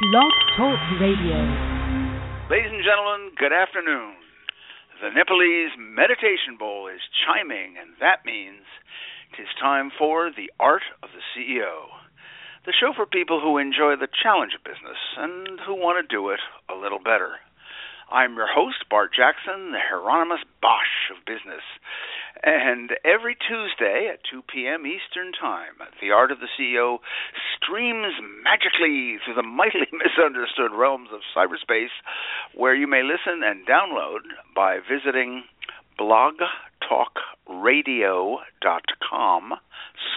Blog Talk Radio. Ladies and gentlemen, good afternoon. The Nepalese Meditation Bowl is chiming, and that means it is time for The Art of the CEO. The show for people who enjoy the challenge of business and who want to do it a little better. I'm your host, Bart Jackson, the Hieronymus Bosch of business. And every Tuesday at 2 p.m. Eastern Time, The Art of the CEO streams magically through the mightily misunderstood realms of cyberspace, where you may listen and download by visiting blogtalkradio.com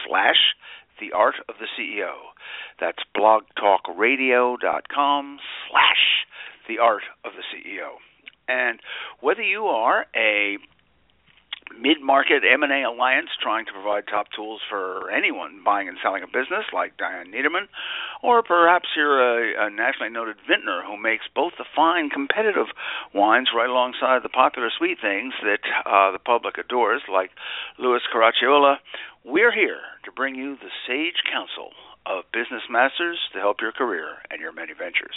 slash The Art of the CEO. That's blogtalkradio.com slash the art of the CEO. And whether you are a mid-market M&A alliance trying to provide top tools for anyone buying and selling a business like Diane Niederman, or perhaps you're a, a nationally noted vintner who makes both the fine competitive wines right alongside the popular sweet things that uh, the public adores like Louis Caracciola, we're here to bring you the sage counsel of business masters to help your career and your many ventures.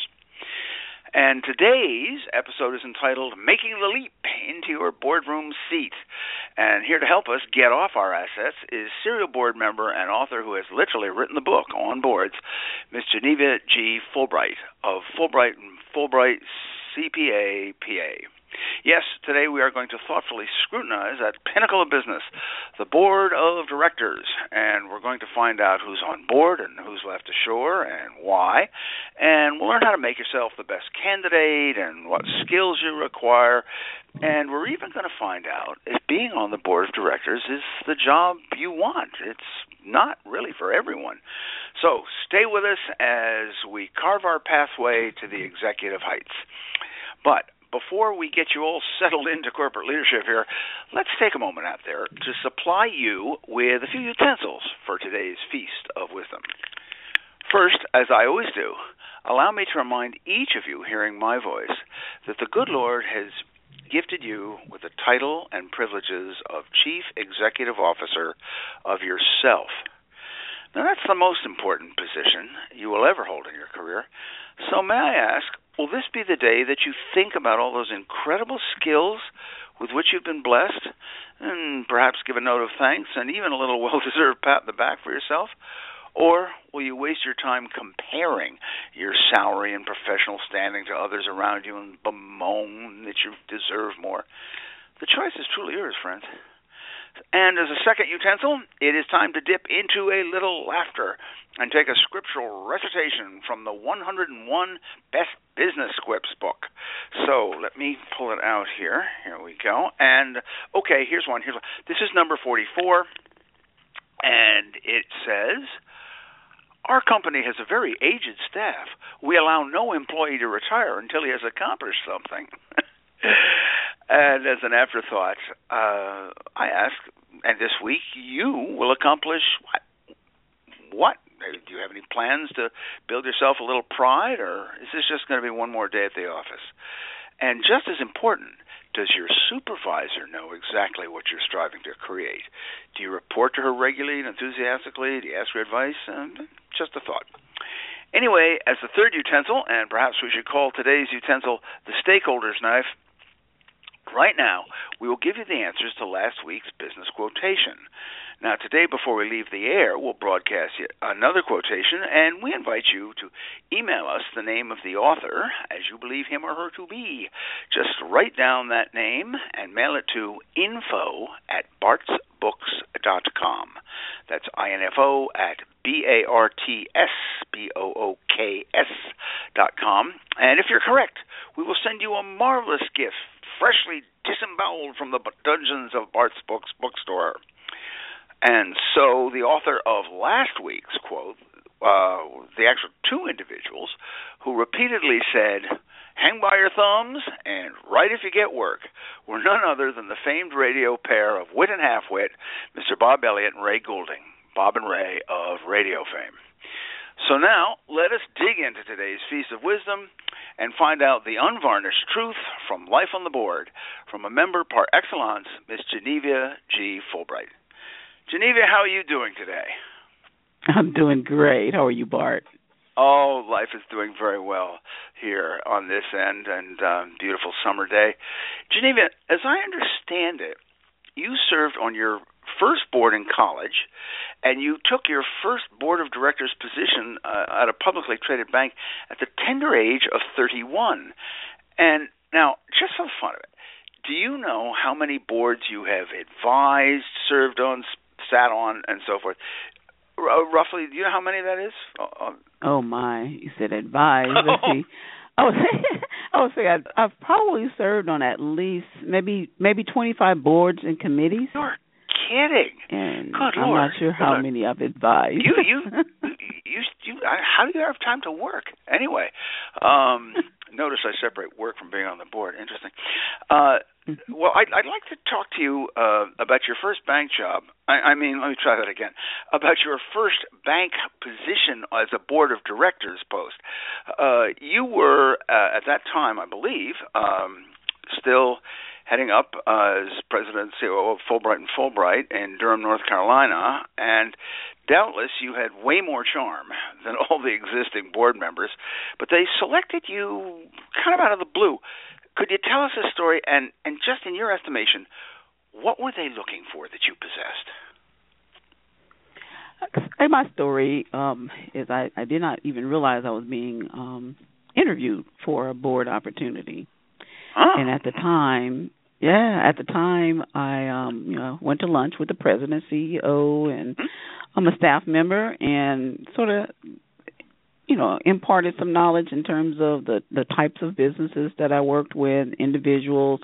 And today's episode is entitled Making the Leap into Your Boardroom Seat. And here to help us get off our assets is serial board member and author who has literally written the book on boards, Ms. Geneva Gee Fulbright of Fulbright and Fulbright CPA PA. Yes, today we are going to thoughtfully scrutinize that pinnacle of business, the board of directors, and we're going to find out who's on board and who's left ashore and why, and we'll learn how to make yourself the best candidate and what skills you require, and we're even going to find out if being on the board of directors is the job you want. It's not really for everyone. So stay with us as we carve our pathway to the executive heights. But before we get you all settled into corporate leadership here, let's take a moment out there to supply you with a few utensils for today's feast of wisdom. First, as I always do, allow me to remind each of you hearing my voice that the good Lord has gifted you with the title and privileges of Chief Executive Officer of yourself. Now, that's the most important position you will ever hold in your career. So, may I ask, will this be the day that you think about all those incredible skills with which you've been blessed, and perhaps give a note of thanks and even a little well deserved pat in the back for yourself? Or will you waste your time comparing your salary and professional standing to others around you and bemoan that you deserve more? The choice is truly yours, friends. And as a second utensil, it is time to dip into a little laughter and take a scriptural recitation from the 101 Best Business Quips book. So let me pull it out here. Here we go. And okay, here's one. Here's one. This is number 44, and it says. Our company has a very aged staff. We allow no employee to retire until he has accomplished something. and as an afterthought, uh, I ask, and this week you will accomplish what? What? Do you have any plans to build yourself a little pride, or is this just going to be one more day at the office? And just as important, does your supervisor know exactly what you're striving to create? Do you report to her regularly and enthusiastically? Do you ask her advice? Just a thought. Anyway, as the third utensil, and perhaps we should call today's utensil the stakeholder's knife, Right now, we will give you the answers to last week's business quotation. Now, today, before we leave the air, we'll broadcast another quotation, and we invite you to email us the name of the author as you believe him or her to be. Just write down that name and mail it to info at bartsbooks.com. That's info at B A R T S B O O K S dot com. And if you're correct, we will send you a marvelous gift freshly disemboweled from the dungeons of Bart's Books bookstore. And so the author of last week's quote, uh, the actual two individuals who repeatedly said, hang by your thumbs and write if you get work, were none other than the famed radio pair of wit and half-wit, Mr. Bob Elliott and Ray Goulding, Bob and Ray of radio fame. So now, let us dig into today's Feast of Wisdom and find out the unvarnished truth from life on the board from a member par excellence, Miss Geneva Gee Fulbright. Geneva, how are you doing today? I'm doing great. How are you, Bart? Oh, life is doing very well here on this end, and um, beautiful summer day. Geneva, as I understand it, you served on your first board in college, and you took your first board of directors position uh, at a publicly traded bank at the tender age of 31. And now, just for the fun of it, do you know how many boards you have advised, served on, sat on, and so forth? R- roughly, do you know how many that is? Uh, oh my! You said advised. Let's see. I was I would say I've, I've probably served on at least maybe maybe twenty five boards and committees. You're kidding. And Good I'm Lord. not sure how many I've advised. You you you you. How do you have time to work anyway? Um, notice I separate work from being on the board. Interesting. Uh, mm-hmm. well, I'd, I'd like to talk to you uh, about your first bank job. I, I mean, let me try that again. About your first bank position as a board of directors post. Uh, you were uh, at that time, I believe, um, still heading up uh, as president and COO of Fulbright and Fulbright in Durham, North Carolina, and doubtless you had way more charm than all the existing board members, but they selected you kind of out of the blue. Could you tell us a story and and just in your estimation, what were they looking for that you possessed? And my story um, is I, I did not even realize I was being um, interviewed for a board opportunity. Oh. And at the time, yeah, at the time I um, you know, went to lunch with the president, CEO and? I'm a staff member and sort of you know imparted some knowledge in terms of the the types of businesses that I worked with, individuals,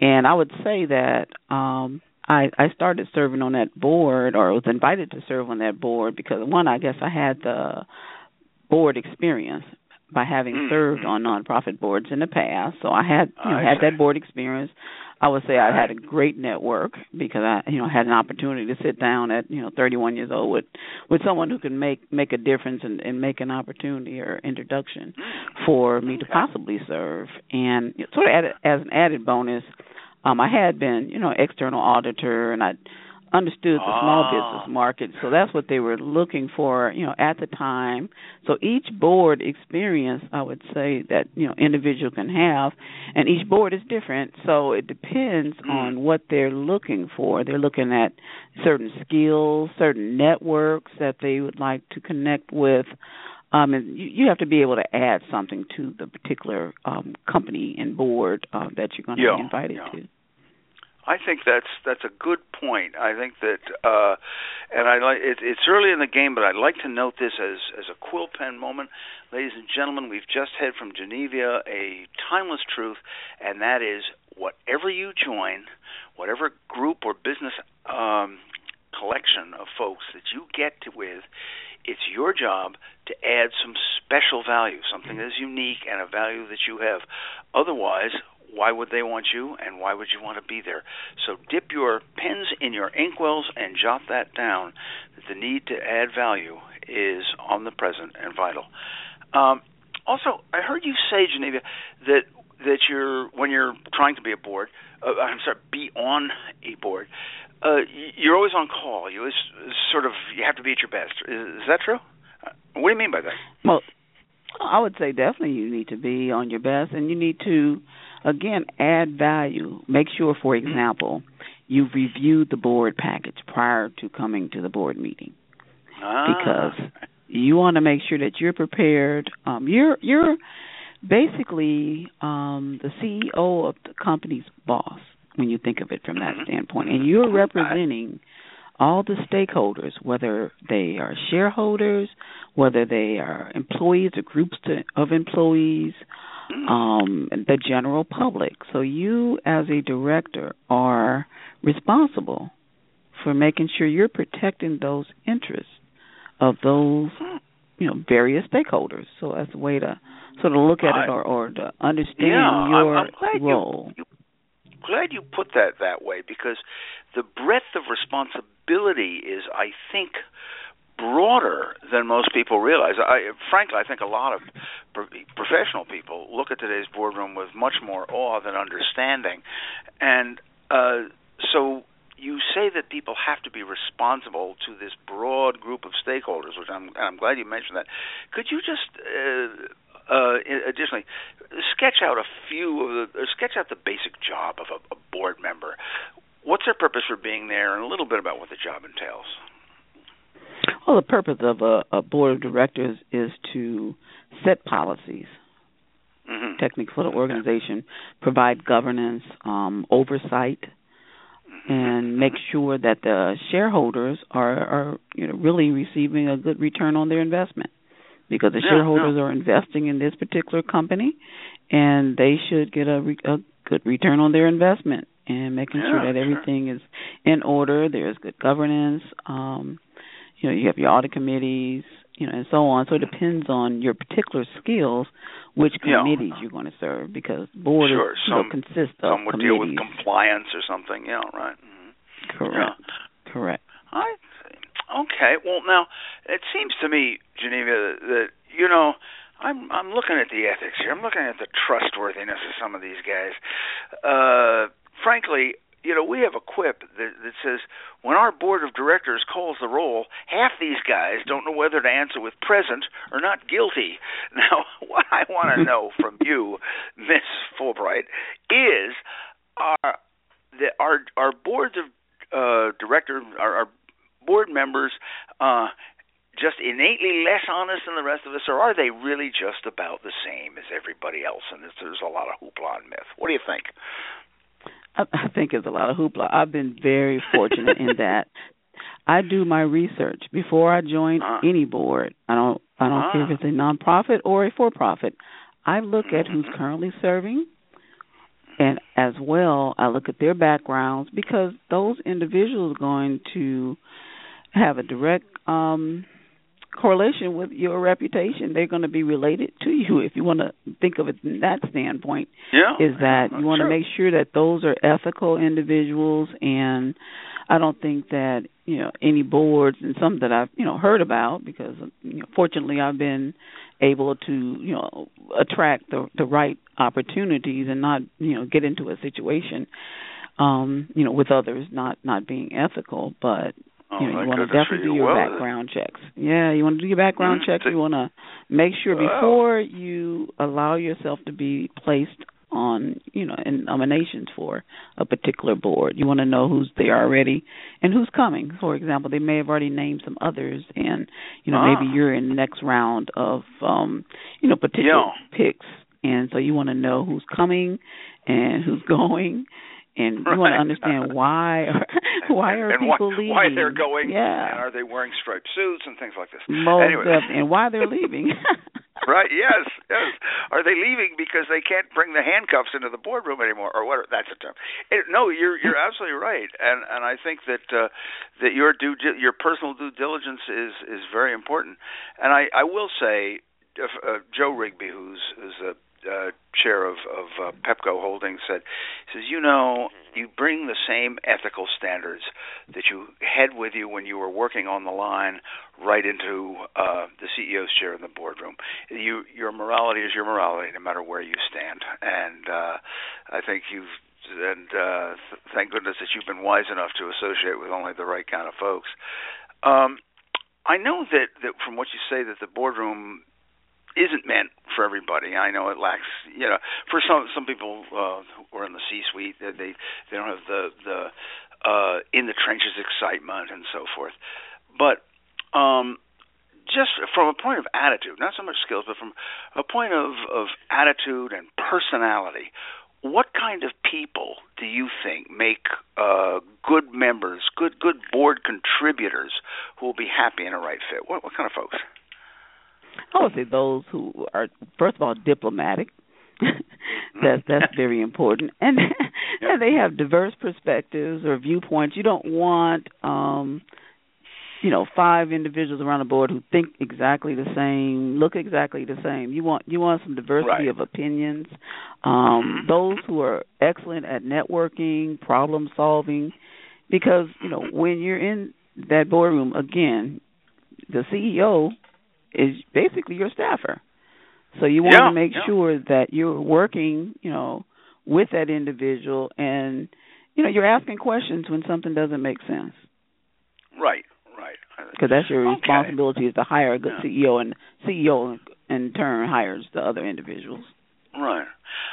and I would say that um I I started serving on that board or was invited to serve on that board because one I guess I had the board experience by having mm-hmm. served on nonprofit boards in the past. So I had you know had that board experience. I would say I had a great network because I you know had an opportunity to sit down at you know 31 years old with with someone who can make make a difference and, and make an opportunity or introduction for me to possibly serve. And sort of as an added bonus, um I had been you know external auditor and I understood the small ah. business market so that's what they were looking for you know at the time so each board experience i would say that you know individual can have and each board is different so it depends mm. on what they're looking for they're looking at certain skills certain networks that they would like to connect with um, and you, you have to be able to add something to the particular um, company and board uh, that you're going to yeah, be invited yeah. to. I think that's that's a good point. I think that, uh, and I like it, it's early in the game, but I'd like to note this as as a quill pen moment, ladies and gentlemen. We've just had from Geneva a timeless truth, and that is whatever you join, whatever group or business um, collection of folks that you get to with, it's your job to add some special value, something that is unique and a value that you have. Otherwise, why would they want you and why would you want to be there? So dip your pens in your inkwells and jot that down. The need to add value is omnipresent and vital. Um, also, I heard you say, Geneva, that that you're when you're trying to be a board, uh, I'm sorry, be on a board. Uh, you're always on call. You always sort of you have to be at your best. Is, is that true? Uh, what do you mean by that? Well, I would say definitely you need to be on your best, and you need to again, add value. Make sure, for example, you've reviewed the board package prior to coming to the board meeting. Ah. Because you want to make sure that you're prepared. Um, you're you're basically um, the CEO of the company's boss when you think of it from that mm-hmm. standpoint, and you're representing all the stakeholders, whether they are shareholders, whether they are employees or groups to, of employees, um, the general public. So you, as a director, are responsible for making sure you're protecting those interests of those, you know, various stakeholders. So as a way to sort of look at I, it or, or to understand yeah, your I'm, I'm glad role. You, you, glad you put that that way because the breadth of responsibility is, I think, broader than most people realize. I, frankly, I think a lot of professional people look at today's boardroom with much more awe than understanding, and uh, so you say that people have to be responsible to this broad group of stakeholders, which I'm I'm glad you mentioned that. Could you just uh, uh, additionally, sketch out a few of the, sketch out the basic job of a, a board member. What's their purpose for being there, and a little bit about what the job entails. Well, the purpose of a, a board of directors is to set policies, mm-hmm. techniques for the organization, provide governance, um, oversight, mm-hmm. and make sure that the shareholders are, are you know really receiving a good return on their investment because the yeah, shareholders are investing in this particular company, and they should get a, re- a good return on their investment and making yeah, sure that everything sure. is in order. There's good governance. Um, you know, you have your audit committees, you know, and so on. So it depends on your particular skills, which committees yeah. you're going to serve, because board sure. is, some, know, consists of some would deal with compliance or something. Yeah, right. Mm-hmm. Correct. Yeah. Correct. I. Okay. Well, now it seems to me, Geneva, that you know. I'm I'm looking at the ethics here. I'm looking at the trustworthiness of some of these guys. Uh, frankly, you know, we have a quip that, that says when our board of directors calls the roll, half these guys don't know whether to answer with present or not guilty. Now, what I want to know from you, Miss Fulbright, is our the, our our boards of uh, directors, our, our board members, uh, just innately less honest than the rest of us, or are they really just about the same as everybody else? And there's a lot of hoopla and myth. What do you think? I think it's a lot of hoopla. I've been very fortunate in that I do my research before I join uh, any board. I don't I don't uh, care if it's a nonprofit or a for profit. I look at who's mm-hmm. currently serving and as well I look at their backgrounds because those individuals are going to have a direct um correlation with your reputation. They're going to be related to you if you want to think of it from that standpoint. Yeah. Is that you want sure. to make sure that those are ethical individuals and I don't think that, you know, any boards and some that I've, you know, heard about because you know, fortunately I've been able to, you know, attract the the right opportunities and not, you know, get into a situation um, you know, with others not not being ethical, but Oh, you know, you want to definitely do your well, background checks. Yeah, you want to do your background mm-hmm. checks. You want to make sure Wow. before you allow yourself to be placed on, you know, in nominations for a particular board. You want to know who's there already and who's coming. For example, they may have already named some others, and you know, Ah. maybe you're in the next round of, um, you know, potential Yeah. picks, and so you want to know who's coming and who's going and you want to understand why why are and people why, leaving? Why they're going? Yeah, And are they wearing striped suits and things like this? most anyway. and why they're leaving. right. Yes. Yes. Are they leaving because they can't bring the handcuffs into the boardroom anymore, or what? That's a term. It, no, you're you're absolutely right, and and I think that uh, that your due your personal due diligence is is very important. And I I will say, if, uh, Joe Rigby, who's who's a uh, chair of, of uh, Pepco Holdings said, he says, you know, you bring the same ethical standards that you had with you when you were working on the line right into uh, the CEO's chair in the boardroom. You, your morality is your morality, no matter where you stand. And uh, I think you've and uh, th- thank goodness that you've been wise enough to associate with only the right kind of folks. Um, I know that, that from what you say that the boardroom isn't meant for everybody. I know it lacks, you know, for some some people uh, who are in the C-suite, they they don't have the the uh, in the trenches excitement and so forth. But um, just from a point of attitude, not so much skills, but from a point of of attitude and personality, what kind of people do you think make uh, good members, good good board contributors who will be happy in a right fit? What what kind of folks? I would say those who are first of all diplomatic. that's that's very important, and and they have diverse perspectives or viewpoints. You don't want, um, you know, five individuals around the board who think exactly the same, look exactly the same. You want you want some diversity Right. of opinions. Um, Mhm. those who are excellent at networking, problem solving, because you know when you're in that boardroom again, the CEO is basically your staffer. So you want Yeah, to make yeah. sure that you're working, you know, with that individual and you know you're asking questions when something doesn't make sense. Right, right. Because that's your Okay. responsibility is to hire a good Yeah. CEO, and CEO in turn hires the other individuals. Right.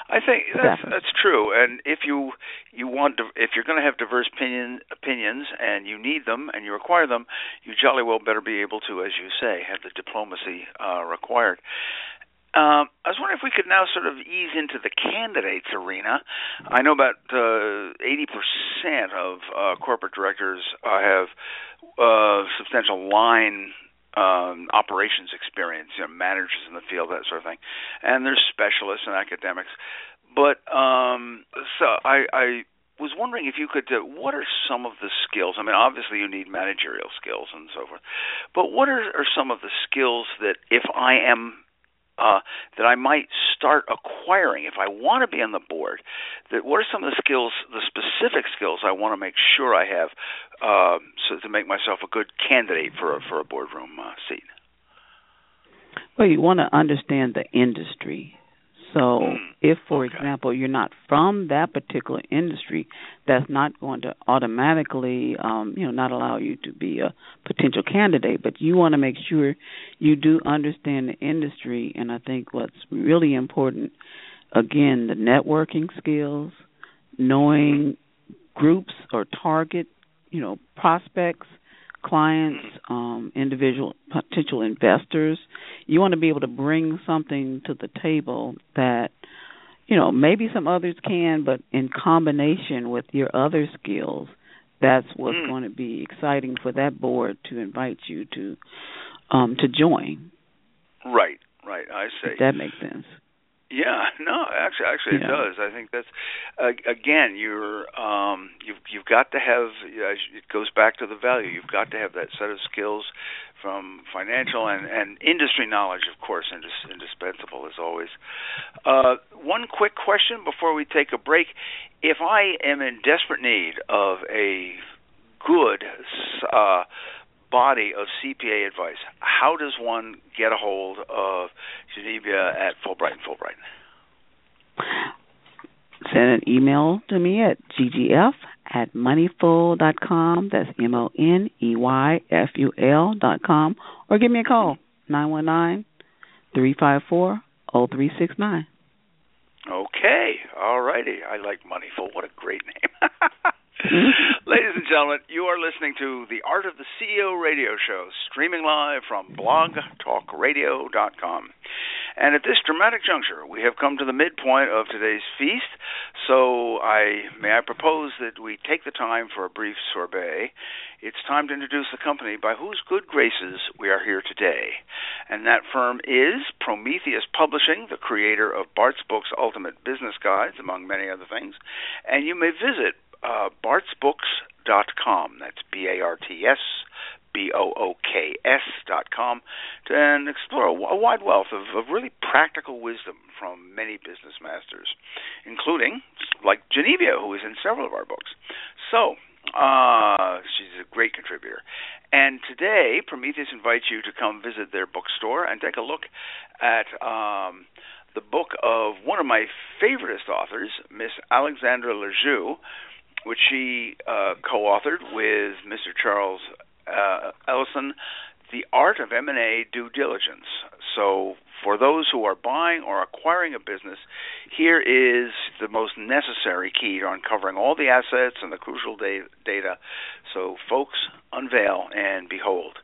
I think that's Exactly. that's true. And if you you want to, if you're going to have diverse opinion opinions and you need them and you require them, you jolly well better be able to, as you say, have the diplomacy uh, required. Um, I was wondering if we could now sort of ease into the candidates arena. I know about uh, 80% of uh, corporate directors uh, have uh, substantial line um, operations experience, you know, managers in the field, that sort of thing, and there's specialists and academics. But um, so I, I was wondering if you could. Uh, what are some of the skills? I mean, obviously you need managerial skills and so forth, but what are, are some of the skills that if I am uh, that I might start acquiring if I want to be on the board. That what are some of the skills, the specific skills I want to make sure I have, uh, so to make myself a good candidate for a, for a boardroom uh, seat. Well, you want to understand the industry. So, Mm, if, for okay. example, you're not from that particular industry, that's not going to automatically, um, you know, not allow you to be a potential candidate. But you want to make sure you do understand the industry. And I think what's really important, again, the networking skills, knowing groups or target, you know, prospects, clients, um, individual potential investors. You want to be able to bring something to the table that, you know, maybe some others can, but in combination with your other skills, that's what's Mm. going to be exciting for that board to invite you to um to join. Right, right. I see. If that makes sense. Yeah, no, actually, actually, Yeah. it does. I think that's uh, again, you're um, you've you've got to have. Uh, it goes back to the value. You've got to have that set of skills from financial and and industry knowledge, of course, indis- indispensable as always. Uh, one quick question before we take a break: If I am in desperate need of a good uh, body of CPA advice, how does one get a hold of Geneva at Fulbright and Fulbright? Send an email to me at ggf at moneyful dot com. That's M O N E Y F U L dot com. Or give me a call, nine one nine three five four oh three six nine. Okay, all righty. I like Moneyful. What a great name. Mm-hmm. Ladies and gentlemen, you are listening to the Art of the CEO radio show, streaming live from blogtalkradio.com. And at this dramatic juncture, we have come to the midpoint of today's feast. So, I may I propose that we take the time for a brief sorbet. It's time to introduce the company by whose good graces we are here today. And that firm is Prometheus Publishing, the creator of Bart's Books Ultimate Business Guides, among many other things. And you may visit uh, bartsbooks.com. That's B A R T S B O O K S dot com, and explore a, a wide wealth of, of really practical wisdom from many business masters, including like Genevia, who is in several of our books. So, uh, she's a great contributor. And today, Prometheus invites you to come visit their bookstore and take a look at um, the book of one of my favoriteest authors, Miss Alexandra Lajoux, which she uh, co-authored with Mr. Charles uh, Elson, The Art of M&A Due Diligence. So for those who are buying or acquiring a business, here is the most necessary key to uncovering all the assets and the crucial da- data. So folks, unveil and behold.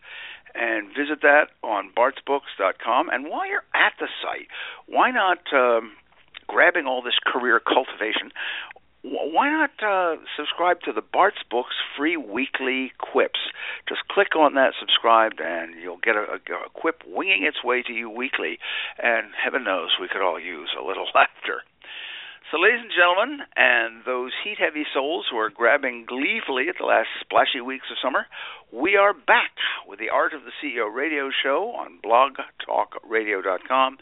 And visit that on bartsbooks.com. And while you're at the site, why not um, grabbing all this career cultivation? Wh- Why not uh, subscribe to the Bart's Books free weekly quips? Just click on that subscribe, and you'll get a, a, a quip winging its way to you weekly. And heaven knows we could all use a little laughter. So, ladies and gentlemen, and those heat heavy souls who are grabbing gleefully at the last splashy weeks of summer, we are back with the Art of the CEO radio show on blogtalkradio.com.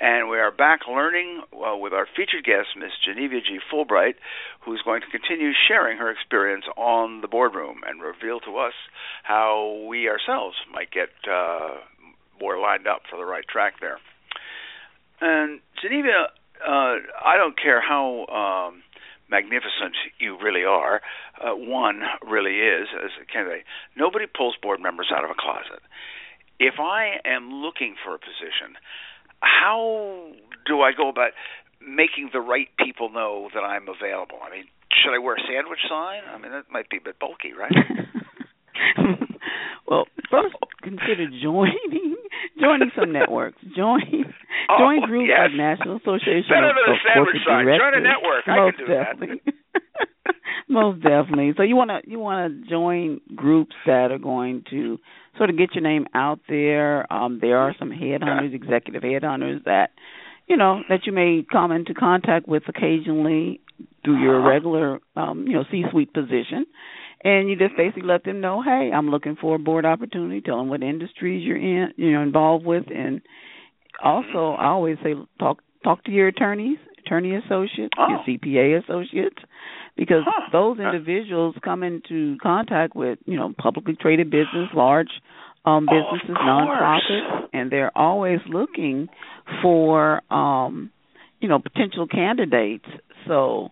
And we are back learning uh, with our featured guest, Miss Geneva Gee Fulbright, who's going to continue sharing her experience on the boardroom and reveal to us how we ourselves might get uh, more lined up for the right track there. And Geneva, uh, I don't care how um, magnificent you really are. Uh, one really is as a candidate. Nobody pulls board members out of a closet. If I am looking for a position, how do I go about making the right people know that I'm available? I mean, should I wear a sandwich sign? I mean, that might be a bit bulky, right? well, first consider joining joining some networks. Join oh, join groups yes. like National Association Better of, sandwich sign. Directors. Join a network. I Most can do definitely. that. Most definitely. So you want to you want to join groups that are going to sort of get your name out there. Um, there are some headhunters, executive headhunters that you know that you may come into contact with occasionally through your uh-huh. regular um, you know C-suite position and you just basically let them know, hey, I'm looking for a board opportunity. Tell them what industries you're in, you know, involved with, and also I always say talk talk to your attorneys, attorney associates, oh. your CPA associates, because huh. those individuals come into contact with you know publicly traded business, large um businesses, oh, nonprofits, and they're always looking for um you know potential candidates. So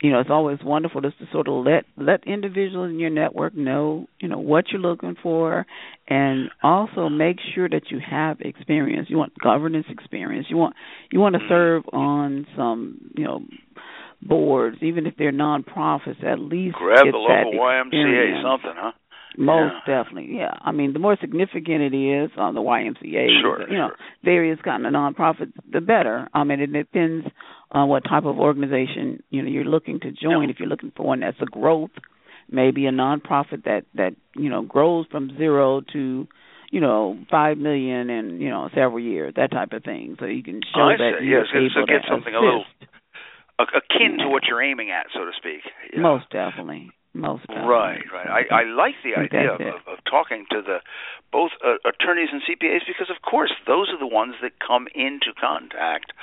you know, it's always wonderful just to sort of let let individuals in your network know, you know, what you're looking for, and also make sure that you have experience. You want governance experience. You want you want to mm-hmm. serve on some, you know, boards, even if they're nonprofits. At least grab the local YMCA something, huh? Most yeah. definitely, yeah. I mean, the more significant it is on the YMCA, sure, you sure. know, various kind of nonprofits, the better. I mean, it depends on what type of organization you know you're looking to join. Yeah. If you're looking for one that's a growth, maybe a nonprofit that that you know grows from zero to you know five million in you know several years, that type of thing. So you can show oh, that you're yes, able so get to something assist. a little akin to what you're aiming at, so to speak. Yeah. Most definitely. Most definitely. Right, right. I, I like the I idea of, of, of talking to the both uh, attorneys and CPAs because, of course, those are the ones that come into contact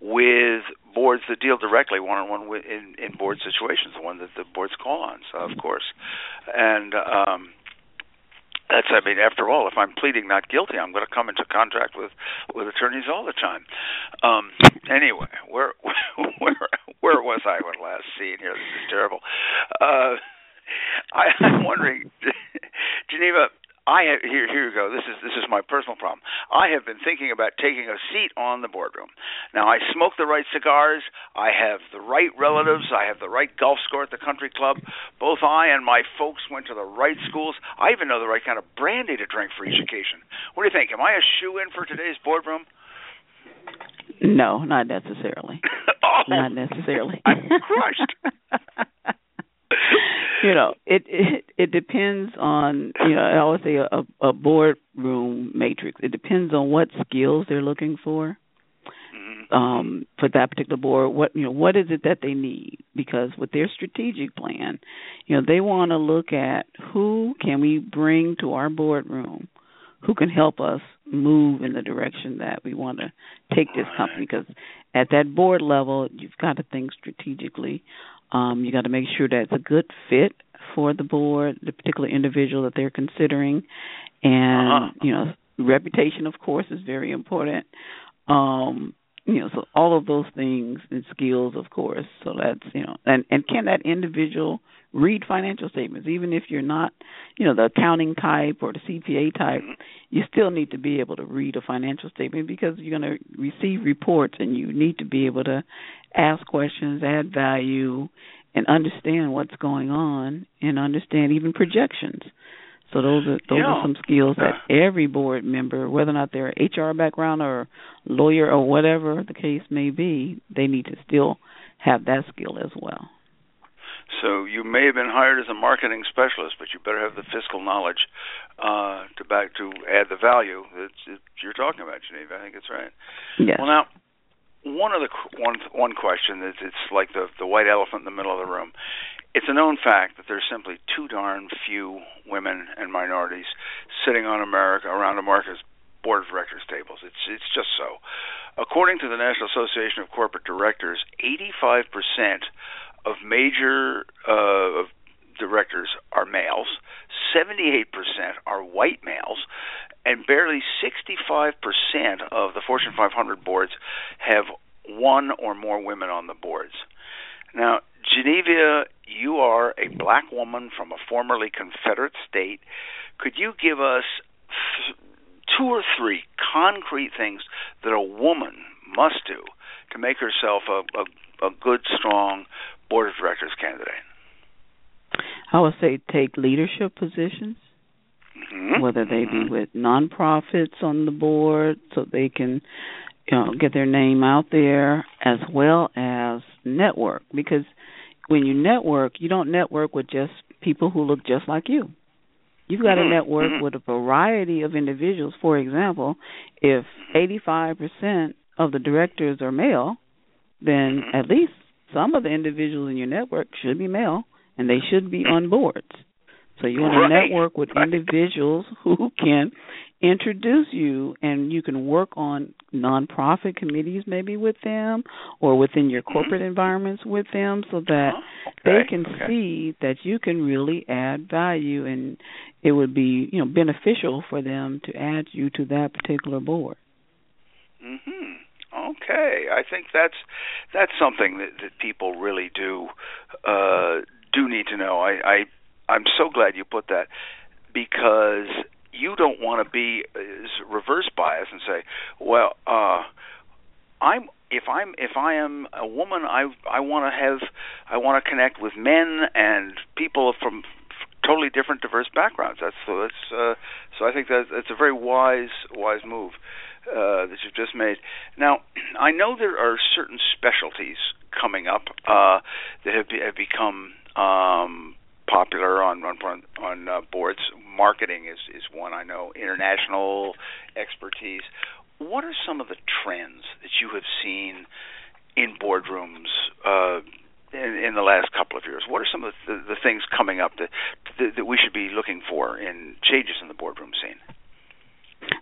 with boards that deal directly one on one in in board situations, the ones that the boards call on. So, of course, and um, that's I mean, after all, if I'm pleading not guilty, I'm going to come into contact with with attorneys all the time. Um, anyway, where where where was I when last seen here? This is terrible. Uh, I, I'm wondering, Geneva. I have here. Here you go. This is this is my personal problem. I have been thinking about taking a seat on the boardroom. Now I smoke the right cigars. I have the right relatives. I have the right golf score at the country club. Both I and my folks went to the right schools. I even know the right kind of brandy to drink for each occasion. What do you think? Am I a shoe in for today's boardroom? No, not necessarily. oh, Not necessarily. I'm crushed. You know, it it it depends on you know I always say a, a boardroom matrix. It depends on what skills they're looking for Mhm. um for that particular board. What you know what is it that they need? Because with their strategic plan, you know they want to look at who can we bring to our boardroom, who can help us move in the direction that we want to take this company. Because at that board level, you've got to think strategically. Um, you got to make sure that it's a good fit for the board, the particular individual that they're considering, and Uh-huh. you know, reputation, of course, is very important. Um, you know, so all of those things and skills, of course. So that's you know, and and can that individual read financial statements, even if you're not, you know, the accounting type or the CPA type, you still need to be able to read a financial statement because you're going to receive reports and you need to be able to ask questions, add value, and understand what's going on and understand even projections. So those are those Yeah. are some skills that every board member, whether or not they're HR background or lawyer or whatever the case may be, they need to still have that skill as well. So you may have been hired as a marketing specialist, but you better have the fiscal knowledge uh, to back to add the value that that you're talking about, Geneva. I think it's right. Yes. Well, now one of the one one question is it's like the the white elephant in the middle of the room. It's a known fact that there's simply too darn few women and minorities sitting on America around America's board of directors tables. It's it's just so. According to the National Association of Corporate Directors, 85% of major uh, of directors are males, 78% are white males, and barely 65% of the Fortune 500 boards have one or more women on the boards. Now, Genevia, you are a black woman from a formerly Confederate state. Could you give us th- two or three concrete things that a woman must do to make herself a, a, a good, strong board of directors candidate? I would say take leadership positions, mm-hmm. whether they mm-hmm. be with nonprofits on the board, so they can you know get their name out there, as well as network. Because when you network, you don't network with just people who look just like you. You've got mm-hmm. to network mm-hmm. with a variety of individuals. For example, if 85% of the directors are male, then mm-hmm. at least some of the individuals in your network should be male and they should be on boards. So you want to network with individuals who can introduce you and you can work on nonprofit committees maybe with them or within your corporate mm-hmm. environments with them so that oh, okay. they can okay. see that you can really add value and it would be, you know, beneficial for them to add you to that particular board. Mhm. Okay, I think that's that's something that, that people really do uh, do need to know. I, I I'm so glad you put that because you don't want to be reverse bias and say, well, uh, I'm if I'm if I am a woman, I I want to have I want to connect with men and people from totally different, diverse backgrounds. That's so that's uh, so I think that that's a very wise wise move uh, that you've just made. Now, I know there are certain specialties coming up uh, that have, be, have become um, popular on on, on uh, boards. Marketing is is one I know. International expertise. What are some of the trends that you have seen in boardrooms uh, in, in the last couple of years? What are some of the, the things coming up that, that that we should be looking for in changes in the boardroom scene?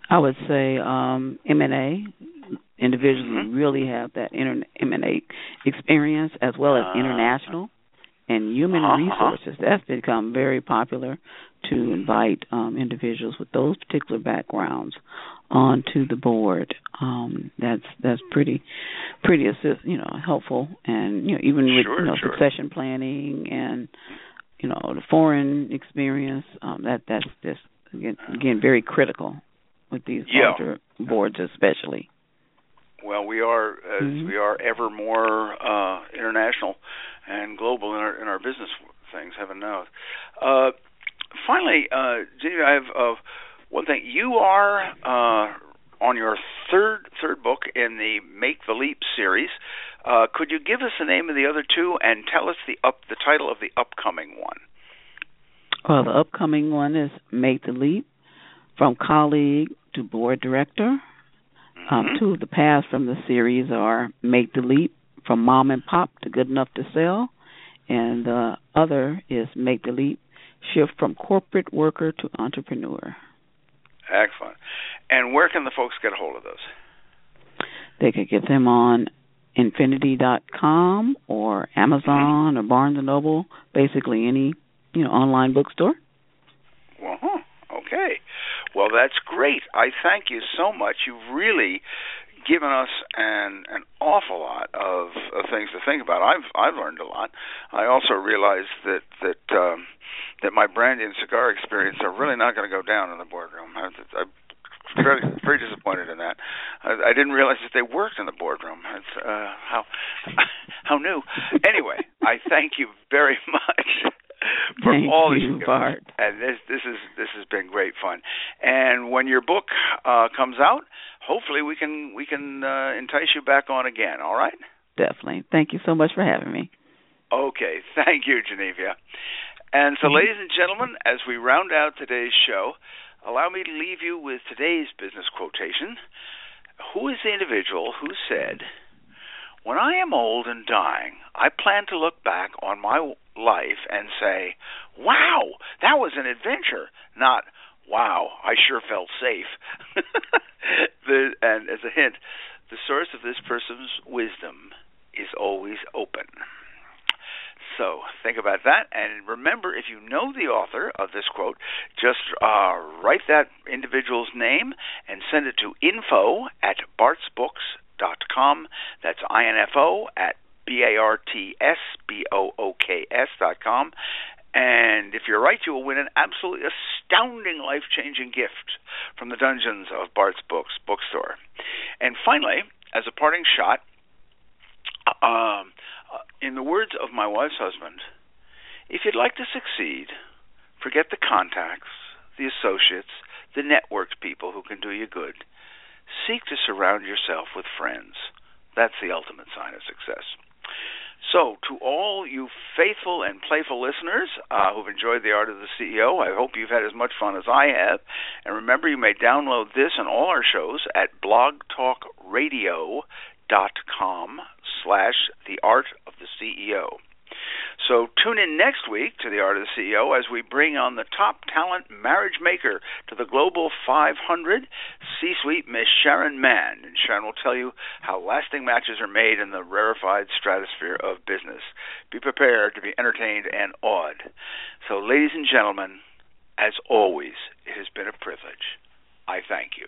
I would say um, M&A. Individuals mm-hmm. really have that inter- M&A experience, as well as uh, international and human uh-huh. resources. That's become very popular to invite um, individuals with those particular backgrounds onto the board. Um, that's that's pretty pretty assist, you know helpful, and you know even with sure, you know sure. succession planning and you know the foreign experience. Um, that that's just again, again very critical with these yeah. larger boards, especially. Well, we are as mm-hmm. we are ever more uh, international and global in our in our business things. Heaven knows. Uh, finally, uh, Geneva, I have uh, one thing. You are uh, on your third third book in the Make the Leap series. Uh, could you give us the name of the other two and tell us the up the title of the upcoming one? Well, the upcoming one is Make the Leap from colleague to board director. Mm-hmm. Um, two of the paths from the series are Make the Leap from mom and pop to good enough to sell, and the other is Make the Leap shift from corporate worker to entrepreneur. Excellent. And where can the folks get a hold of those? They could get them on infinity.com or Amazon or Barnes and Noble, basically any you know online bookstore. Uh-huh. Okay. Well, that's great. I thank you so much. You've really given us an an awful lot of, of things to think about. I've I've learned a lot. I also realized that that um, that my brandy and cigar experience are really not going to go down in the boardroom. I, I'm very very disappointed in that. I, I didn't realize that they worked in the boardroom. It's, uh, how how new. Anyway, I thank you very much for Thank all you, that Bart. And this this is this has been great fun. And when your book uh, comes out, hopefully we can we can uh, entice you back on again. All right. Definitely. Thank you so much for having me. Okay. Thank you, Genevia. And so, ladies and gentlemen, as we round out today's show, allow me to leave you with today's business quotation. Who is the individual who said, When I am old and dying, I plan to look back on my life and say, Wow, that was an adventure, not Wow, I sure felt safe. the, and as a hint, the source of this person's wisdom is always open. So think about that, and remember, if you know the author of this quote, just uh, write that individual's name and send it to info at bartsbooks.com. That's info at B A R T S B O O K S dot com. And if you're right, you will win an absolutely astounding, life changing gift from the dungeons of Bart's Books bookstore. And finally, as a parting shot, um, uh, in the words of my wife's husband, if you'd like to succeed, forget the contacts, the associates, the networked people who can do you good. Seek to surround yourself with friends. That's the ultimate sign of success. So, to all you faithful and playful listeners uh, who've enjoyed The Art of the CEO, I hope you've had as much fun as I have. And remember, you may download this and all our shows at blogtalkradio.com slash The Art of the CEO. So tune in next week to The Art of the CEO as we bring on the top talent marriage maker to the Global 500, C-suite Miss Sharon Mann. And Sharon will tell you how lasting matches are made in the rarefied stratosphere of business. Be prepared to be entertained and awed. So, ladies and gentlemen, as always, it has been a privilege. I thank you.